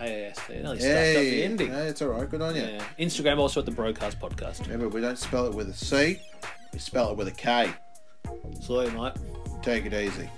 K A S T. Nearly stuffed up the Hey, ending. no, it's all right. Good on you. Yeah. Instagram also at the Broadcast Podcast. Remember, we don't spell it with a C. We spell it with a K. So, mate. Take it easy.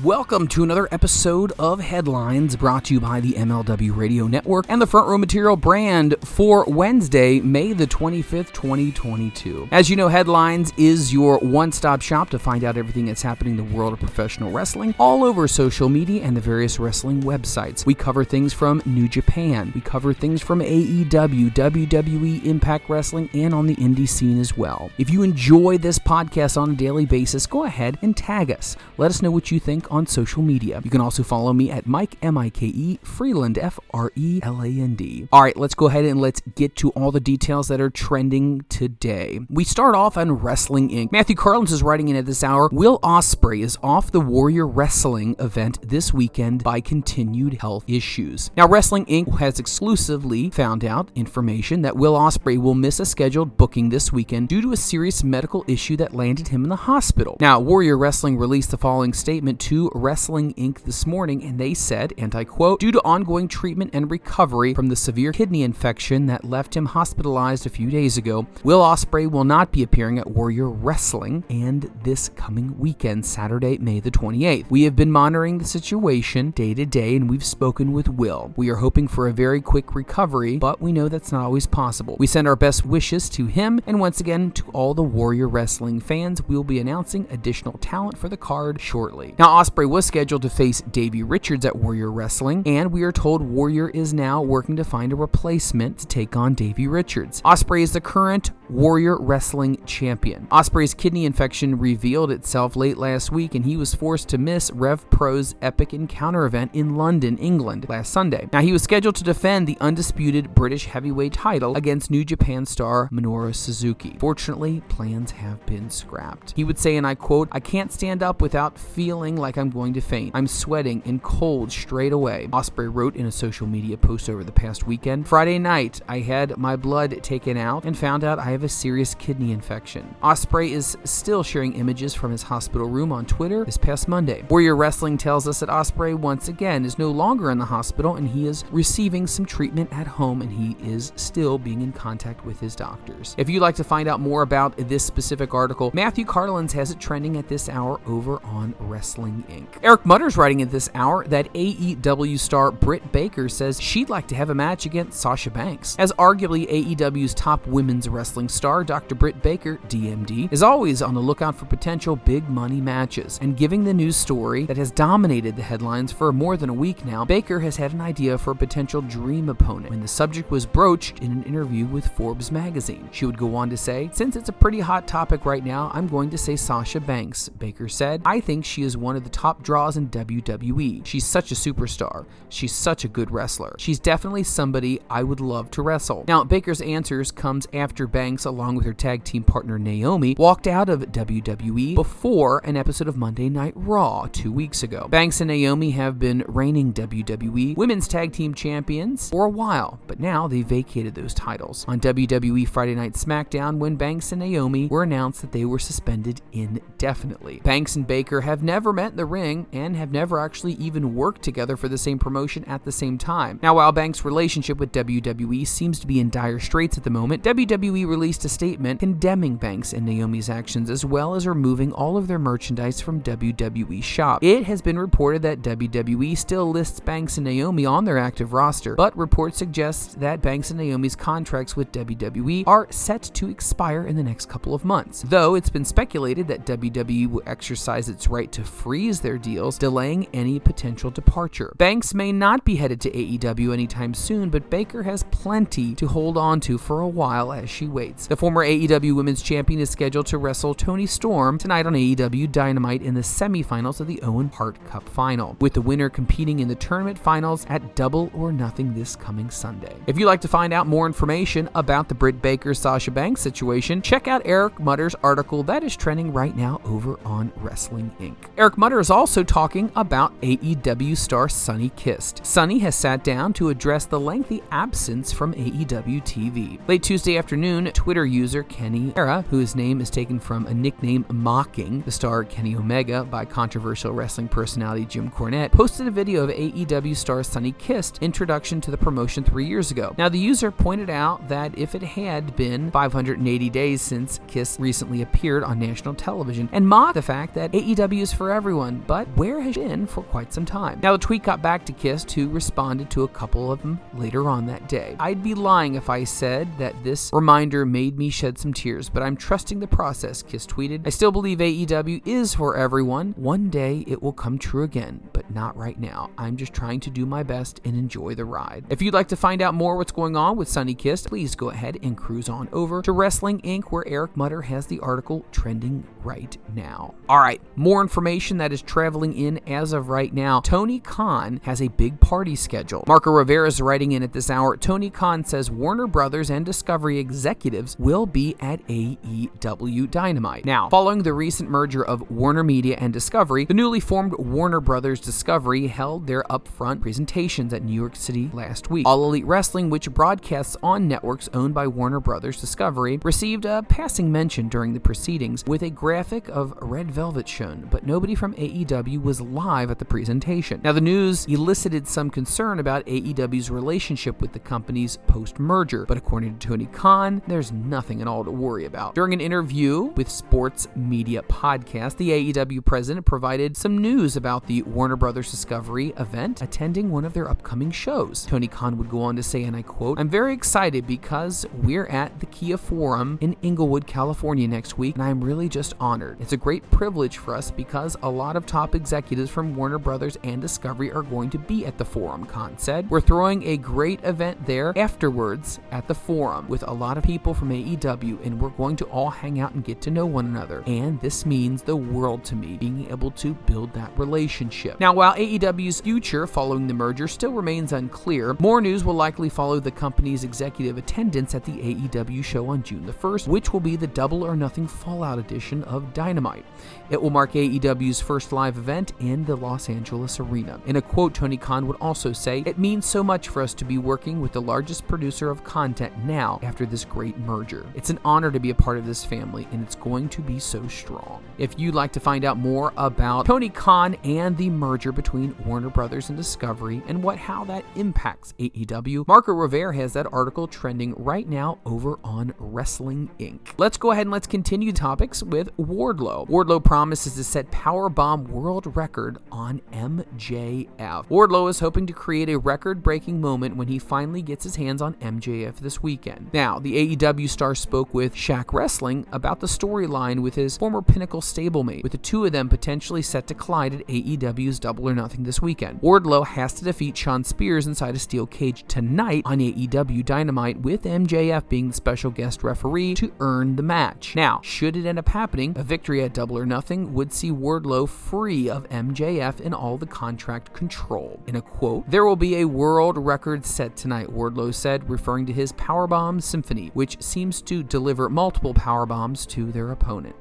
Welcome to another episode of Headlines brought to you by the MLW Radio Network and the Front Row Material brand for Wednesday, May the 25th, 2022. As you know, Headlines is your one stop shop to find out everything that's happening in the world of professional wrestling all over social media and the various wrestling websites. We cover things from New Japan, we cover things from AEW, WWE, Impact Wrestling, and on the indie scene as well. If you enjoy this podcast on a daily basis, go ahead and tag us. Let us know what you think on social media. You can also follow me at Mike M I K E Freland F R E L A N D. All right, let's go ahead and let's get to all the details that are trending today. We start off on Wrestling Inc. Matthew Carlins is writing in at this hour. Will Osprey is off the Warrior Wrestling event this weekend by continued health issues. Now, Wrestling Inc. has exclusively found out information that Will Osprey will miss a scheduled booking this weekend due to a serious medical issue that landed him in the hospital. Now, Warrior Wrestling released the following statement to Wrestling Inc. this morning, and they said, and I quote, due to ongoing treatment and recovery from the severe kidney infection that left him hospitalized a few days ago, Will Osprey will not be appearing at Warrior Wrestling and this coming weekend, Saturday, May the 28th. We have been monitoring the situation day to day, and we've spoken with Will. We are hoping for a very quick recovery, but we know that's not always possible. We send our best wishes to him, and once again to all the Warrior Wrestling fans. We will be announcing additional talent for the card shortly. Now, Osprey was scheduled to face Davey Richards at Warrior Wrestling, and we are told Warrior is now working to find a replacement to take on Davey Richards. Osprey is the current Warrior Wrestling champion. Osprey's kidney infection revealed itself late last week, and he was forced to miss Rev Pro's Epic Encounter event in London, England, last Sunday. Now, he was scheduled to defend the undisputed British heavyweight title against New Japan star Minoru Suzuki. Fortunately, plans have been scrapped. He would say, and I quote, I can't stand up without feeling like I'm going to faint. I'm sweating and cold straight away. Osprey wrote in a social media post over the past weekend. Friday night, I had my blood taken out and found out I have a serious kidney infection. Osprey is still sharing images from his hospital room on Twitter this past Monday. Warrior Wrestling tells us that Osprey once again is no longer in the hospital and he is receiving some treatment at home and he is still being in contact with his doctors. If you'd like to find out more about this specific article, Matthew Carlins has it trending at this hour over on Wrestling Inc. Eric Mutter's writing at this hour that AEW star Britt Baker says she'd like to have a match against Sasha Banks. As arguably AEW's top women's wrestling star, Dr. Britt Baker, DMD, is always on the lookout for potential big money matches. And giving the news story that has dominated the headlines for more than a week now, Baker has had an idea for a potential dream opponent when the subject was broached in an interview with Forbes magazine. She would go on to say, Since it's a pretty hot topic right now, I'm going to say Sasha Banks. Baker said, I think she is one of the top draws in WWE. She's such a superstar. She's such a good wrestler. She's definitely somebody I would love to wrestle. Now, Baker's answers comes after Banks, along with her tag team partner Naomi, walked out of WWE before an episode of Monday Night Raw two weeks ago. Banks and Naomi have been reigning WWE Women's Tag Team Champions for a while, but now they vacated those titles. On WWE Friday Night SmackDown, when Banks and Naomi were announced that they were suspended indefinitely. Banks and Baker have never met the ring and have never actually even worked together for the same promotion at the same time. Now, while Banks' relationship with WWE seems to be in dire straits at the moment, WWE released a statement condemning Banks and Naomi's actions as well as removing all of their merchandise from WWE shop. It has been reported that WWE still lists Banks and Naomi on their active roster, but reports suggest that Banks and Naomi's contracts with WWE are set to expire in the next couple of months. Though it's been speculated that WWE will exercise its right to freeze their deals, delaying any potential departure. Banks may not be headed to AEW anytime soon, but Baker has plenty to hold on to for a while as she waits. The former AEW Women's Champion is scheduled to wrestle Toni Storm tonight on AEW Dynamite in the semifinals of the Owen Hart Cup final, with the winner competing in the tournament finals at Double or Nothing this coming Sunday. If you'd like to find out more information about the Britt Baker Sasha Banks situation, check out Eric Mutter's article that is trending right now over on Wrestling Inc. Eric Mutter is also talking about AEW star Sonny Kiss. Sonny has sat down to address the lengthy absence from AEW TV. Late Tuesday afternoon, Twitter user Kenny Era, whose name is taken from a nickname mocking the star Kenny Omega by controversial wrestling personality Jim Cornette, posted a video of AEW star Sonny Kiss introduction to the promotion three years ago. Now, the user pointed out that if it had been 580 days since Kiss recently appeared on national television, and mocked the fact that AEW is for everyone, but where has she been for quite some time. Now, the tweet got back to Kiss, who responded to a couple of them later on that day. I'd be lying if I said that this reminder made me shed some tears, but I'm trusting the process, Kiss tweeted. I still believe AEW is for everyone. One day it will come true again, but not right now. I'm just trying to do my best and enjoy the ride. If you'd like to find out more what's going on with Sunny Kiss, please go ahead and cruise on over to Wrestling Inc., where Eric Mutter has the article trending right now. All right, more information that is traveling in as of right now. Tony Khan has a big party schedule. Marco Rivera is writing in at this hour. Tony Khan says Warner Brothers and Discovery executives will be at AEW Dynamite. Now, following the recent merger of Warner Media and Discovery, the newly formed Warner Brothers Discovery held their upfront presentations at New York City last week. All Elite Wrestling, which broadcasts on networks owned by Warner Brothers Discovery, received a passing mention during the proceedings with a graphic of Red Velvet shown, but nobody from AEW was live at the presentation. Now, the news elicited some concern about AEW's relationship with the company's post merger, but according to Tony Khan, there's nothing at all to worry about. During an interview with Sports Media Podcast, the AEW president provided some news about the Warner Brothers Discovery event attending one of their upcoming shows. Tony Khan would go on to say, and I quote, I'm very excited because we're at the Kia Forum in Inglewood, California next week, and I'm really just honored. It's a great privilege for us because a lot of top executives from Warner Brothers and Discovery are going to be at the forum, Khan said. We're throwing a great event there afterwards at the forum with a lot of people from AEW, and we're going to all hang out and get to know one another. And this means the world to me, being able to build that relationship. Now, while AEW's future following the merger still remains unclear, more news will likely follow the company's executive attendance at the AEW show on June the 1st, which will be the Double or Nothing Fallout edition of Dynamite. It will mark AEW's first live event in the Los Angeles arena. In a quote, Tony Khan would also say, It means so much for us to be working with the largest producer of content now after this great merger. It's an honor to be a part of this family, and it's going to be so strong. If you'd like to find out more about Tony Khan and the merger between Warner Brothers and Discovery and what how that impacts AEW, Marco Rivera has that article trending right now over on Wrestling Inc. Let's go ahead and let's continue topics with Wardlow. Wardlow promises to set powerbomb world record on MJF. Wardlow is hoping to create a record-breaking moment when he finally gets his hands on MJF this weekend. Now, the AEW star spoke with Shaq Wrestling about the storyline with his former Pinnacle stablemate, with the two of them potentially set to collide at AEW's Double or Nothing this weekend. Wardlow has to defeat Shawn Spears inside a steel cage tonight on AEW Dynamite, with MJF being the special guest referee to earn the match. Now, should it end up happening, a victory at Double or Nothing would see Wardlow free of MJF and all the contract control. In a quote, there will be a world record set tonight, Wardlow said, referring to his Powerbomb Symphony, which seems to deliver multiple powerbombs to their opponent.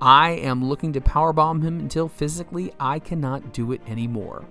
I am looking to powerbomb him until physically I cannot do it anymore.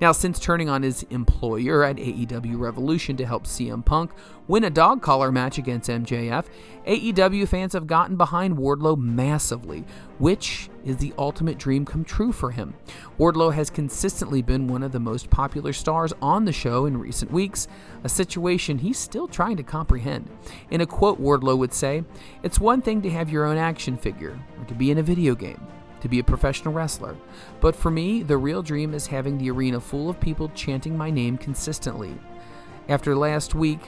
Now, since turning on his employer at AEW Revolution to help CM Punk win a dog collar match against MJF, AEW fans have gotten behind Wardlow massively, which is the ultimate dream come true for him. Wardlow has consistently been one of the most popular stars on the show in recent weeks, a situation he's still trying to comprehend. In a quote, Wardlow would say, It's one thing to have your own action figure, or to be in a video game to be a professional wrestler. But for me, the real dream is having the arena full of people chanting my name consistently. After last week,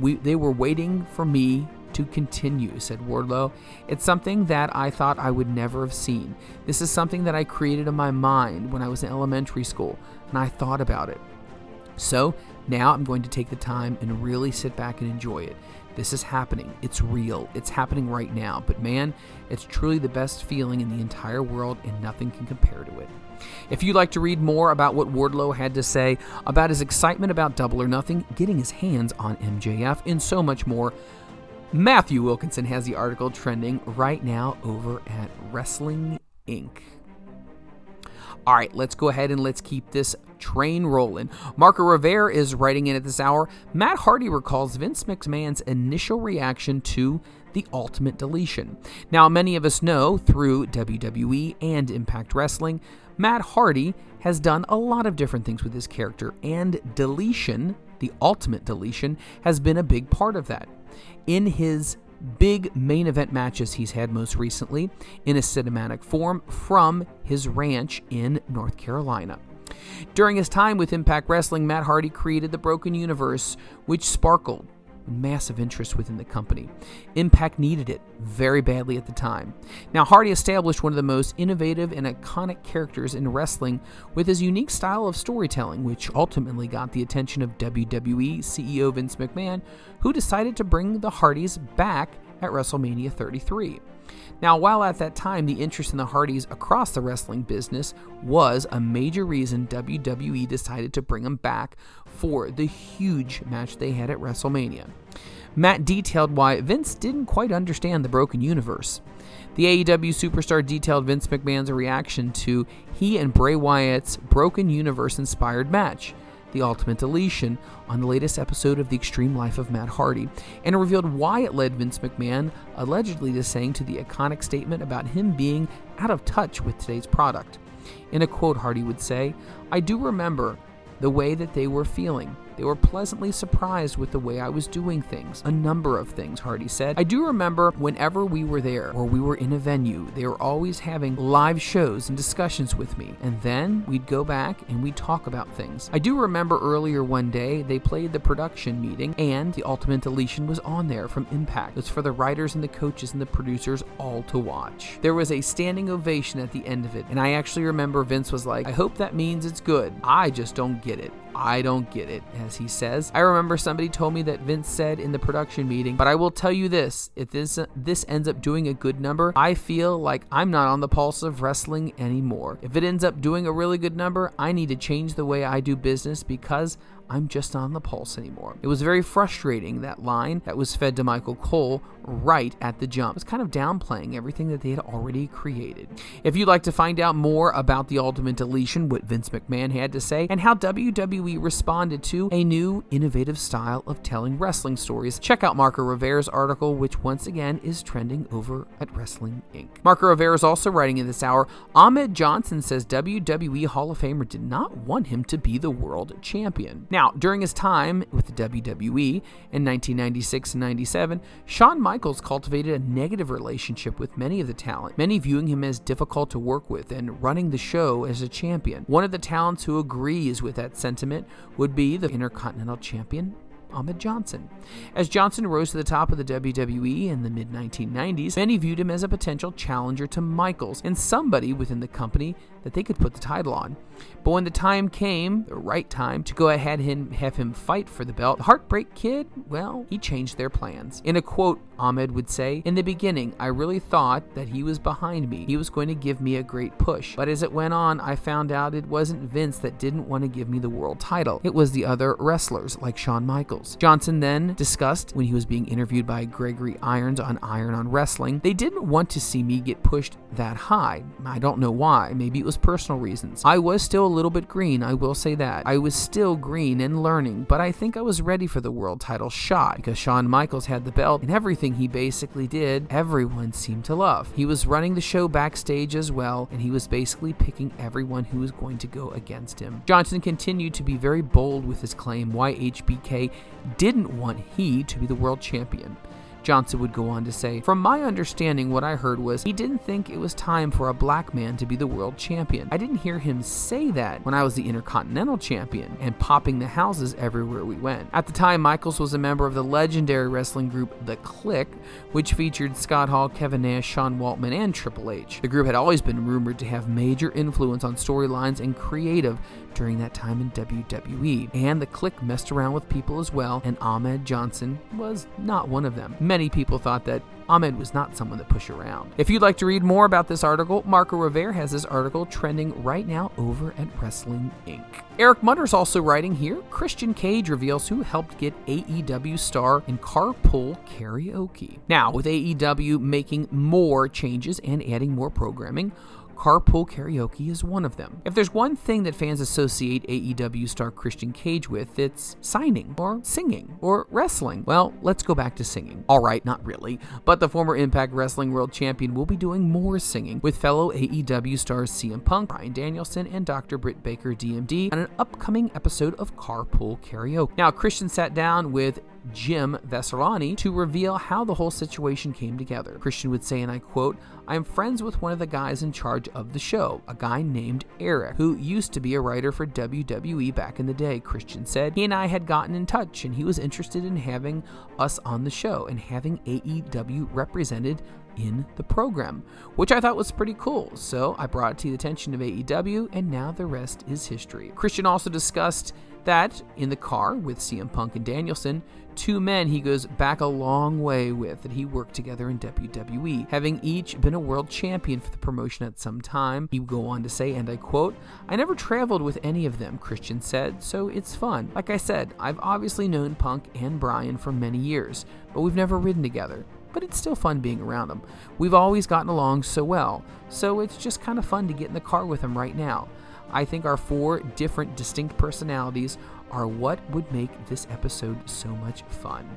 we, they were waiting for me to continue, said Wardlow. It's something that I thought I would never have seen. This is something that I created in my mind when I was in elementary school, and I thought about it. So now I'm going to take the time and really sit back and enjoy it. This is happening. It's real. It's happening right now. But man, it's truly the best feeling in the entire world, and nothing can compare to it. If you'd like to read more about what Wardlow had to say about his excitement about Double or Nothing, getting his hands on MJF, and so much more, Matthew Wilkinson has the article trending right now over at Wrestling Inc. All right, let's go ahead and let's keep this train rolling. Marco Rivera is writing in at this hour. Matt Hardy recalls Vince McMahon's initial reaction to the Ultimate Deletion. Now, many of us know through WWE and Impact Wrestling, Matt Hardy has done a lot of different things with his character, and Deletion, the Ultimate Deletion, has been a big part of that. In his big main event matches he's had most recently in a cinematic form from his ranch in North Carolina. During his time with Impact Wrestling, Matt Hardy created the Broken Universe, which sparkled massive interest within the company. Impact needed it very badly at the time. Now, Hardy established one of the most innovative and iconic characters in wrestling with his unique style of storytelling, which ultimately got the attention of WWE CEO Vince McMahon, who decided to bring the Hardys back at WrestleMania 33. Now, while at that time the interest in the Hardys across the wrestling business was a major reason WWE decided to bring them back for the huge match they had at WrestleMania. Matt detailed why Vince didn't quite understand the broken universe. The AEW superstar detailed Vince McMahon's reaction to he and Bray Wyatt's broken universe inspired match the Ultimate Deletion, on the latest episode of The Extreme Life of Matt Hardy, and revealed why it led Vince McMahon allegedly to saying to the iconic statement about him being out of touch with today's product. In a quote, Hardy would say, I do remember the way that they were feeling. They were pleasantly surprised with the way I was doing things. A number of things, Hardy said. I do remember whenever we were there or we were in a venue, they were always having live shows and discussions with me. And then we'd go back and we'd talk about things. I do remember earlier one day they played the production meeting and the Ultimate Deletion was on there from Impact. It was for the writers and the coaches and the producers all to watch. There was a standing ovation at the end of it. And I actually remember Vince was like, I hope that means it's good. I just don't get it. I don't get it, as he says. I remember somebody told me that Vince said in the production meeting, but I will tell you this if this, this ends up doing a good number, I feel like I'm not on the pulse of wrestling anymore. If it ends up doing a really good number, I need to change the way I do business because I'm just not on the pulse anymore. It was very frustrating, that line that was fed to Michael Cole right at the jump. It was kind of downplaying everything that they had already created. If you'd like to find out more about the Ultimate Deletion, what Vince McMahon had to say, and how WWE responded to a new, innovative style of telling wrestling stories, check out Marco Rivera's article, which once again is trending over at Wrestling Inc. Marco Rivera is also writing in this hour Ahmed Johnson says WWE Hall of Famer did not want him to be the world champion. Now, during his time with the WWE in 1996 and 97, Shawn Michaels cultivated a negative relationship with many of the talent, many viewing him as difficult to work with and running the show as a champion. One of the talents who agrees with that sentiment would be the Intercontinental Champion Ahmed Johnson. As Johnson rose to the top of the WWE in the mid 1990s, many viewed him as a potential challenger to Michaels and somebody within the company that they could put the title on. But when the time came, the right time, to go ahead and have him fight for the belt, Heartbreak Kid, well, he changed their plans. In a quote, Ahmed would say, In the beginning, I really thought that he was behind me. He was going to give me a great push. But as it went on, I found out it wasn't Vince that didn't want to give me the world title. It was the other wrestlers, like Shawn Michaels. Johnson then discussed when he was being interviewed by Gregory Irons on Iron on Wrestling, they didn't want to see me get pushed that high. I don't know why. Maybe it was personal reasons. I was still a little bit green, I will say that. I was still green and learning, but I think I was ready for the world title shot because Shawn Michaels had the belt and everything he basically did, everyone seemed to love. He was running the show backstage as well, and he was basically picking everyone who was going to go against him. Johnson continued to be very bold with his claim why HBK didn't want he to be the world champion. Johnson would go on to say, From my understanding, what I heard was he didn't think it was time for a black man to be the world champion. I didn't hear him say that when I was the Intercontinental Champion and popping the houses everywhere we went. At the time, Michaels was a member of the legendary wrestling group The Kliq, which featured Scott Hall, Kevin Nash, Sean Waltman, and Triple H. The group had always been rumored to have major influence on storylines and creative during that time in WWE. And the Kliq messed around with people as well, and Ahmed Johnson was not one of them. Many people thought that Ahmed was not someone to push around. If you'd like to read more about this article, Marco Rivera has this article trending right now over at Wrestling Inc. Eric Mutter's also writing here. Christian Cage reveals who helped get AEW star in Carpool Karaoke. Now, with AEW making more changes and adding more programming, Carpool Karaoke is one of them. If there's one thing that fans associate AEW star Christian Cage with, it's signing, or singing, or wrestling. Well, let's go back to singing. Alright, not really, but the former Impact Wrestling World Champion will be doing more singing with fellow AEW stars CM Punk, Bryan Danielson, and Dr. Britt Baker DMD on an upcoming episode of Carpool Karaoke. Now, Christian sat down with Jim Varsallone to reveal how the whole situation came together. Christian would say, and I quote, I am friends with one of the guys in charge of the show, a guy named Eric, who used to be a writer for WWE back in the day, Christian said. He and I had gotten in touch, and he was interested in having us on the show and having AEW represented in the program, which I thought was pretty cool. So I brought it to the attention of AEW, and now the rest is history. Christian also discussed that in the car with CM Punk and Danielson, two men he goes back a long way with that he worked together in WWE, having each been a world champion for the promotion at some time. He would go on to say, and I quote, I never traveled with any of them, Christian said, so it's fun. Like I said, I've obviously known Punk and Bryan for many years, but we've never ridden together but it's still fun being around them. We've always gotten along so well, so it's just kind of fun to get in the car with them right now. I think our four different distinct personalities are what would make this episode so much fun.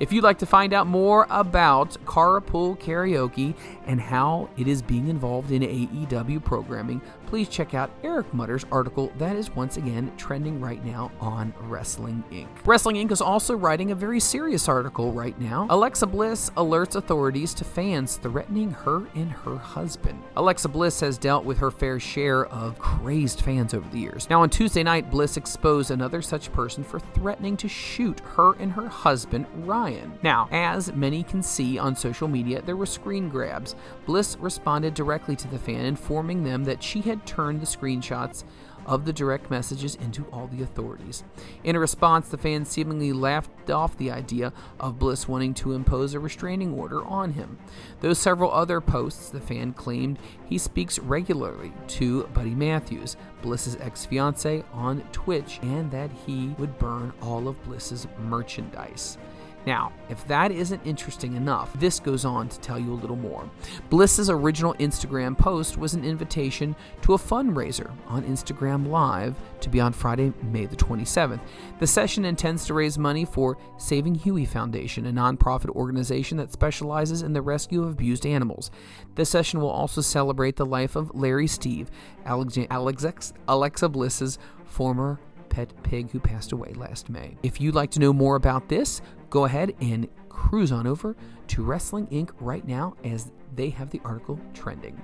If you'd like to find out more about Carpool Karaoke and how it is being involved in AEW programming, please check out Eric Mutter's article that is once again trending right now on Wrestling Inc. Wrestling Inc. is also writing a very serious article right now. Alexa Bliss alerts authorities to fans threatening her and her husband. Alexa Bliss has dealt with her fair share of crazed fans over the years. Now, on Tuesday night, Bliss exposed another such person for threatening to shoot her and her husband, Ryan. Now, as many can see on social media, there were screen grabs. Bliss responded directly to the fan, informing them that she had turned the screenshots of the direct messages into all the authorities. In a response, the fan seemingly laughed off the idea of Bliss wanting to impose a restraining order on him. Though several other posts, the fan claimed he speaks regularly to Buddy Matthews, Bliss's ex fiance, on Twitch, and that he would burn all of Bliss's merchandise. Now, if that isn't interesting enough, this goes on to tell you a little more. Bliss's original Instagram post was an invitation to a fundraiser on Instagram Live to be on Friday, May the 27th. The session intends to raise money for Saving Huey Foundation, a nonprofit organization that specializes in the rescue of abused animals. The session will also celebrate the life of Larry Steve, Alexa Bliss's former pet pig who passed away last May. If you'd like to know more about this, go ahead and cruise on over to Wrestling Inc. right now as they have the article trending.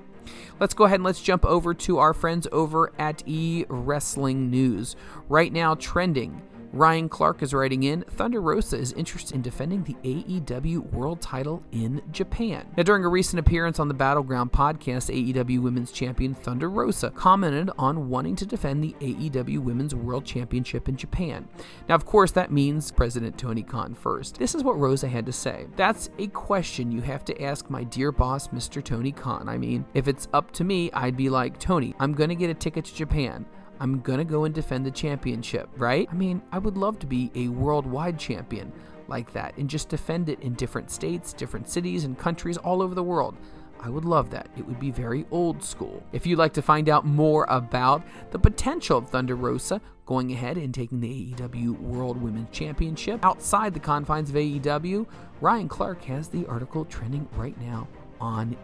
Let's go ahead and let's jump over to our friends over at E Wrestling News. Right now, trending Ryan Clark is writing in Thunder Rosa is interested in defending the AEW World title in Japan. Now, during a recent appearance on the Battleground podcast, AEW Women's Champion Thunder Rosa commented on wanting to defend the AEW Women's World Championship in Japan. Now, of course, that means President Tony Khan first. This is what Rosa had to say. That's a question you have to ask my dear boss, Mr. Tony Khan. I mean, if it's up to me, I'd be like, Tony, I'm going to get a ticket to Japan. I'm gonna go and defend the championship, right? I mean, I would love to be a worldwide champion like that and just defend it in different states, different cities, and countries all over the world. I would love that. It would be very old school. If you'd like to find out more about the potential of Thunder Rosa going ahead and taking the AEW World Women's Championship outside the confines of AEW, Ryan Clark has the article trending right now on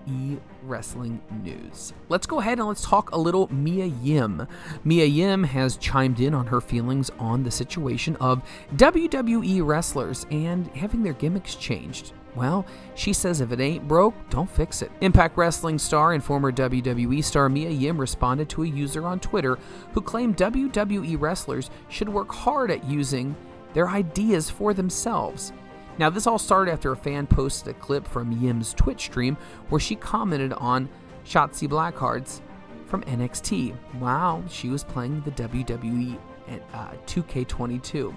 Wrestling News. Let's go ahead and let's talk a little Mia Yim. Mia Yim has chimed in on her feelings on the situation of WWE wrestlers and having their gimmicks changed. Well, she says if it ain't broke, don't fix it. Impact Wrestling star and former WWE star Mia Yim responded to a user on Twitter who claimed WWE wrestlers should work hard at using their ideas for themselves. Now, this all started after a fan posted a clip from Yim's Twitch stream where she commented on Shotzi Blackhearts from NXT. Wow, she was playing the WWE at uh, 2K22.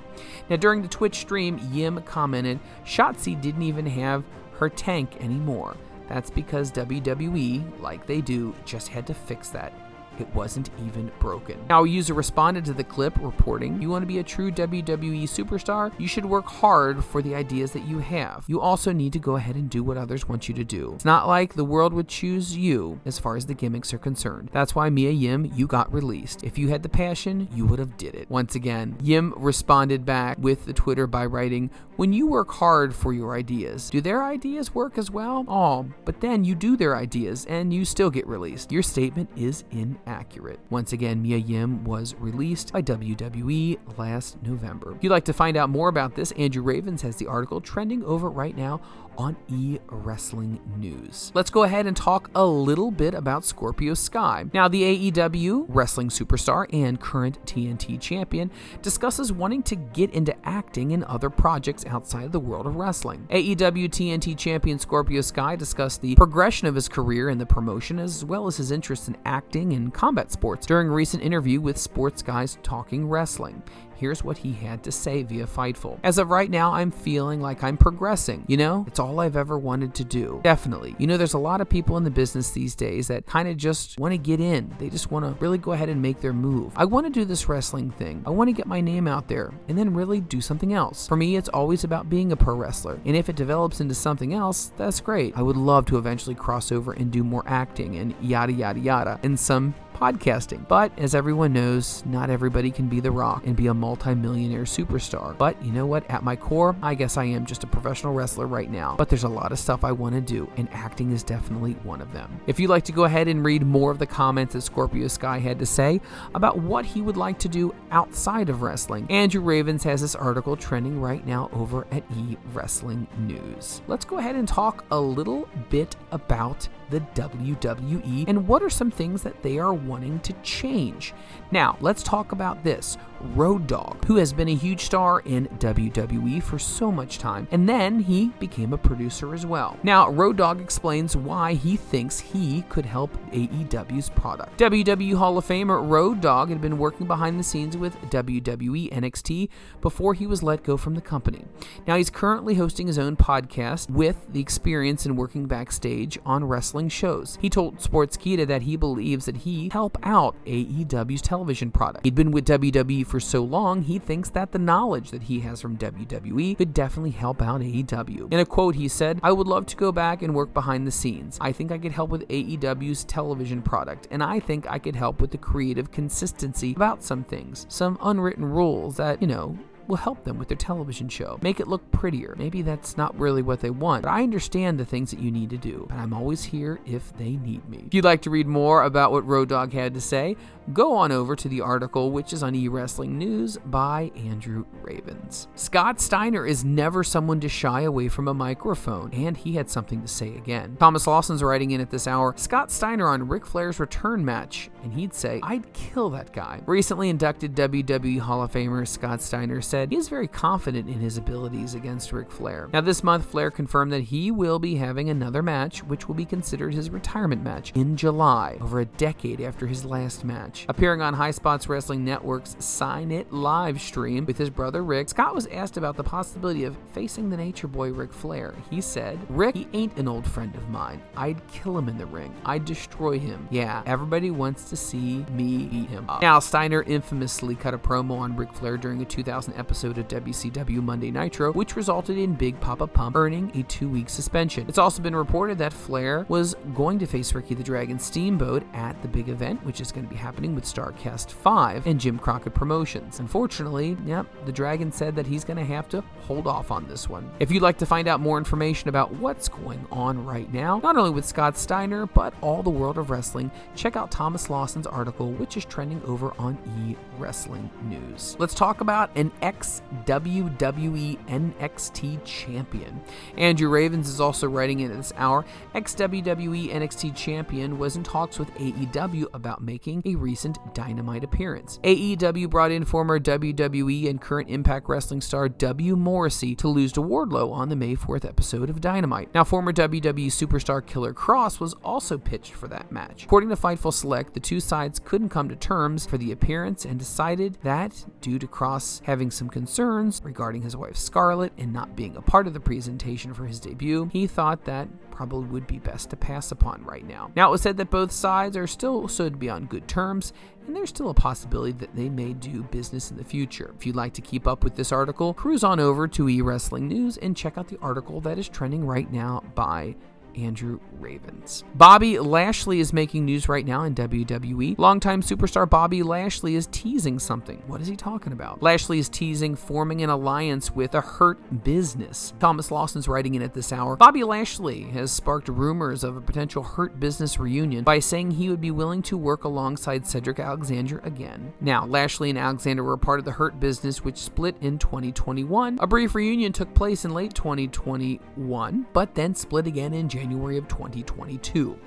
Now, during the Twitch stream, Yim commented, Shotzi didn't even have her tank anymore. That's because WWE, like they do, just had to fix that. It wasn't even broken. Now, a user responded to the clip reporting, You want to be a true WWE superstar? You should work hard for the ideas that you have. You also need to go ahead and do what others want you to do. It's not like the world would choose you as far as the gimmicks are concerned. That's why Mia Yim, you got released. If you had the passion, you would have did it. Once again, Yim responded back with the Twitter by writing, When you work hard for your ideas, do their ideas work as well? Oh, but then you do their ideas and you still get released. Your statement is inaccurate. Once again, Mia Yim was released by WWE last November. If you'd like to find out more about this, Andrew Ravens has the article trending over right now on E Wrestling News. Let's go ahead and talk a little bit about Scorpio Sky. Now, the AEW wrestling superstar and current TNT champion discusses wanting to get into acting and other projects outside of the world of wrestling. AEW TNT champion Scorpio Sky discussed the progression of his career in the promotion as well as his interest in acting and combat sports during a recent interview with Sports Guys Talking Wrestling. Here's what he had to say via Fightful. As of right now, I'm feeling like I'm progressing. You know, it's all I've ever wanted to do. Definitely. You know, there's a lot of people in the business these days that kind of just want to get in. They just want to really go ahead and make their move. I want to do this wrestling thing. I want to get my name out there and then really do something else. For me, it's always about being a pro wrestler. And if it develops into something else, that's great. I would love to eventually cross over and do more acting and yada, yada, yada. And some podcasting. But as everyone knows, not everybody can be The Rock and be a multi-millionaire superstar. But you know what? At my core, I guess I am just a professional wrestler right now. But there's a lot of stuff I want to do, and acting is definitely one of them. If you'd like to go ahead and read more of the comments that Scorpio Sky had to say about what he would like to do outside of wrestling, Andrew Ravens has this article trending right now over at E Wrestling News. Let's go ahead and talk a little bit about the WWE and what are some things that they are wanting to change. Now, let's talk about this. Road Dogg, who has been a huge star in WWE for so much time, and then he became a producer as well. Now, Road Dogg explains why he thinks he could help AEW's product. WWE Hall of Famer Road Dogg had been working behind the scenes with WWE NXT before he was let go from the company. Now, he's currently hosting his own podcast with the experience in working backstage on wrestling shows. He told Sportskeeda that he believes that he help out AEW's television product. He'd been with WWE for so long, he thinks that the knowledge that he has from WWE could definitely help out AEW. In a quote, he said, I would love to go back and work behind the scenes. I think I could help with AEW's television product, and I think I could help with the creative consistency about some things, some unwritten rules that, you know, will help them with their television show. Make it look prettier. Maybe that's not really what they want, but I understand the things that you need to do, and I'm always here if they need me. If you'd like to read more about what Road Dogg had to say, go on over to the article, which is on eWrestling News by Andrew Ravens. Scott Steiner is never someone to shy away from a microphone, and he had something to say again. Thomas Lawson's writing in at this hour Scott Steiner on Ric Flair's return match, and he'd say, I'd kill that guy. Recently inducted WWE Hall of Famer Scott Steiner said he is very confident in his abilities against Ric Flair. Now, this month, Flair confirmed that he will be having another match, which will be considered his retirement match, in July, over a decade after his last match. Appearing on High Spots Wrestling Network's Sign It live stream with his brother Rick, Scott was asked about the possibility of facing the Nature Boy Ric Flair. He said, Rick, he ain't an old friend of mine. I'd kill him in the ring. I'd destroy him. Yeah, everybody wants to see me beat him up. Now, Steiner infamously cut a promo on Ric Flair during a 2000 episode of WCW Monday Nitro, which resulted in Big Papa Pump earning a two week suspension. It's also been reported that Flair was going to face Ricky the Dragon Steamboat at the big event, which is going to be happening with Starrcast 5 and Jim Crockett Promotions. Unfortunately, yep, the Dragon said that he's going to have to hold off on this one. If you'd like to find out more information about what's going on right now, not only with Scott Steiner, but all the world of wrestling, check out Thomas Lawson's article, which is trending over on E Wrestling News. Let's talk about an ex WWE NXT champion. Andrew Ravens is also writing in at this hour. Ex WWE NXT champion was in talks with AEW about making a recent Dynamite appearance. AEW brought in former WWE and current Impact Wrestling star W. Morrissey to lose to Wardlow on the May 4th episode of Dynamite. Now, former WWE superstar Killer Kross was also pitched for that match. According to Fightful Select, the two sides couldn't come to terms for the appearance and decided that, due to Kross having some concerns regarding his wife Scarlett and not being a part of the presentation for his debut, he thought that probably would be best to pass upon right now. Now, it was said that both sides are still so to be on good terms, and there's still a possibility that they may do business in the future. If you'd like to keep up with this article, cruise on over to eWrestling News and check out the article that is trending right now by Andrew Ravens. Bobby Lashley is making news right now in WWE. Longtime superstar Bobby Lashley is teasing something. What is he talking about? Lashley is teasing forming an alliance with a Hurt Business. Thomas Lawson's writing in at this hour. Bobby Lashley has sparked rumors of a potential Hurt Business reunion by saying he would be willing to work alongside Cedric Alexander again. Now, Lashley and Alexander were part of the Hurt Business, which split in 2021. A brief reunion took place in late 2021, but then split again in January of 2022.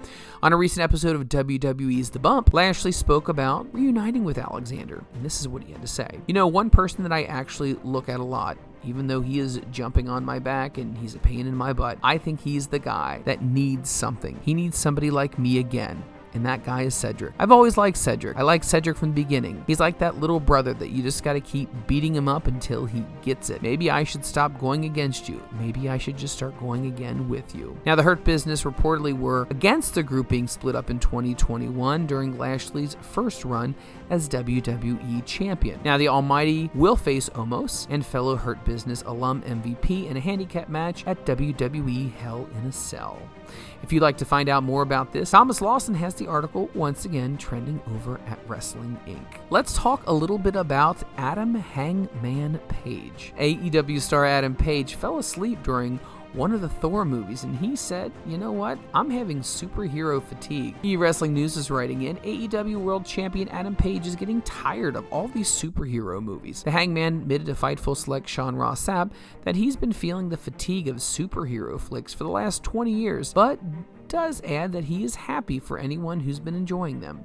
On a recent episode of WWE's The Bump, Lashley spoke about reuniting with Alexander, and this is what he had to say. You know, one person that I actually look at a lot even though he is jumping on my back and he's a pain in my butt, I think he's the guy that needs something. He needs somebody like me again and that guy is Cedric. I've always liked Cedric. I like Cedric from the beginning. He's like that little brother that you just gotta keep beating him up until he gets it. Maybe I should stop going against you. Maybe I should just start going again with you. Now, the Hurt Business reportedly were against the group being split up in 2021 during Lashley's first run as WWE Champion. Now, the Almighty will face Omos and fellow Hurt Business alum MVP in a handicap match at WWE Hell in a Cell. If you'd like to find out more about this, Thomas Lawson has the article once again trending over at Wrestling Inc. Let's talk a little bit about Adam Hangman Page. AEW star Adam Page fell asleep during one of the Thor movies, and he said, You know what? I'm having superhero fatigue. E Wrestling News is writing in AEW World Champion Adam Page is getting tired of all these superhero movies. The Hangman admitted to Fightful Select Sean Ross Sapp that he's been feeling the fatigue of superhero flicks for the last 20 years, but does add that he is happy for anyone who's been enjoying them.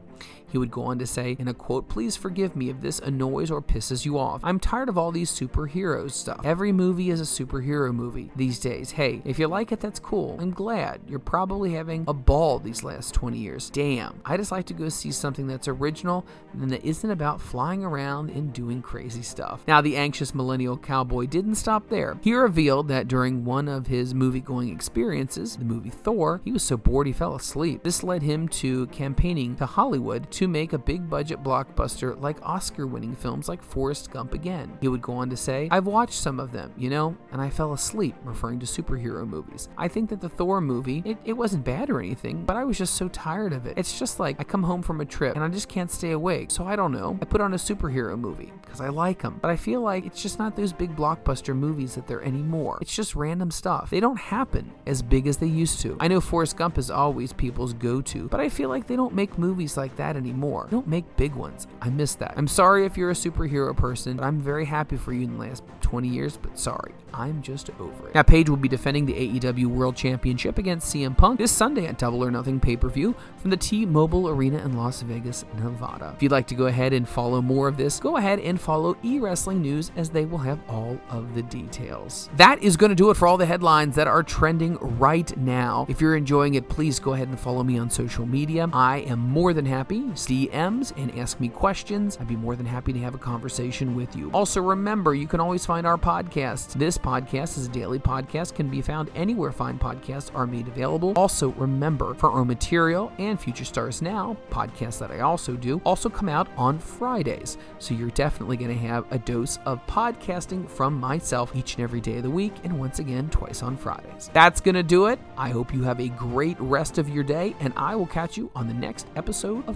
He would go on to say, in a quote, Please forgive me if this annoys or pisses you off. I'm tired of all these superhero stuff. Every movie is a superhero movie these days. Hey, if you like it, that's cool. I'm glad. You're probably having a ball these last 20 years. Damn. I just like to go see something that's original and that isn't about flying around and doing crazy stuff. Now, the anxious millennial cowboy didn't stop there. He revealed that during one of his movie going experiences, the movie Thor, he was so bored he fell asleep. This led him to campaigning to Hollywood to make a big budget blockbuster like Oscar winning films like Forrest Gump again. He would go on to say, I've watched some of them, you know, and I fell asleep, referring to superhero movies. I think that the Thor movie, it, it wasn't bad or anything, but I was just so tired of it. It's just like I come home from a trip and I just can't stay awake. So I don't know. I put on a superhero movie because I like them. But I feel like it's just not those big blockbuster movies that they're anymore. It's just random stuff. They don't happen as big as they used to. I know Forrest Gump is always people's go to, but I feel like they don't make movies like that anymore They don't make big ones. I miss that. I'm sorry if you're a superhero person, but I'm very happy for you in the last 20 years, but sorry. I'm just over it. Now, Page will be defending the AEW World Championship against CM Punk this Sunday at Double or Nothing pay per view from the T Mobile Arena in Las Vegas, Nevada. If you'd like to go ahead and follow more of this, go ahead and follow e Wrestling News as they will have all of the details. That is going to do it for all the headlines that are trending right now. If you're enjoying it, please go ahead and follow me on social media. I am more than happy DMs and ask me questions. I'd be more than happy to have a conversation with you. Also, remember, you can always find our podcast. This podcast is a daily podcast, can be found anywhere fine podcasts are made available. Also, remember, for our material and Future Stars Now, podcasts that I also do, also come out on Fridays. So you're definitely going to have a dose of podcasting from myself each and every day of the week, and once again, twice on Fridays. That's going to do it. I hope you have a great rest of your day, and I will catch you on the next episode of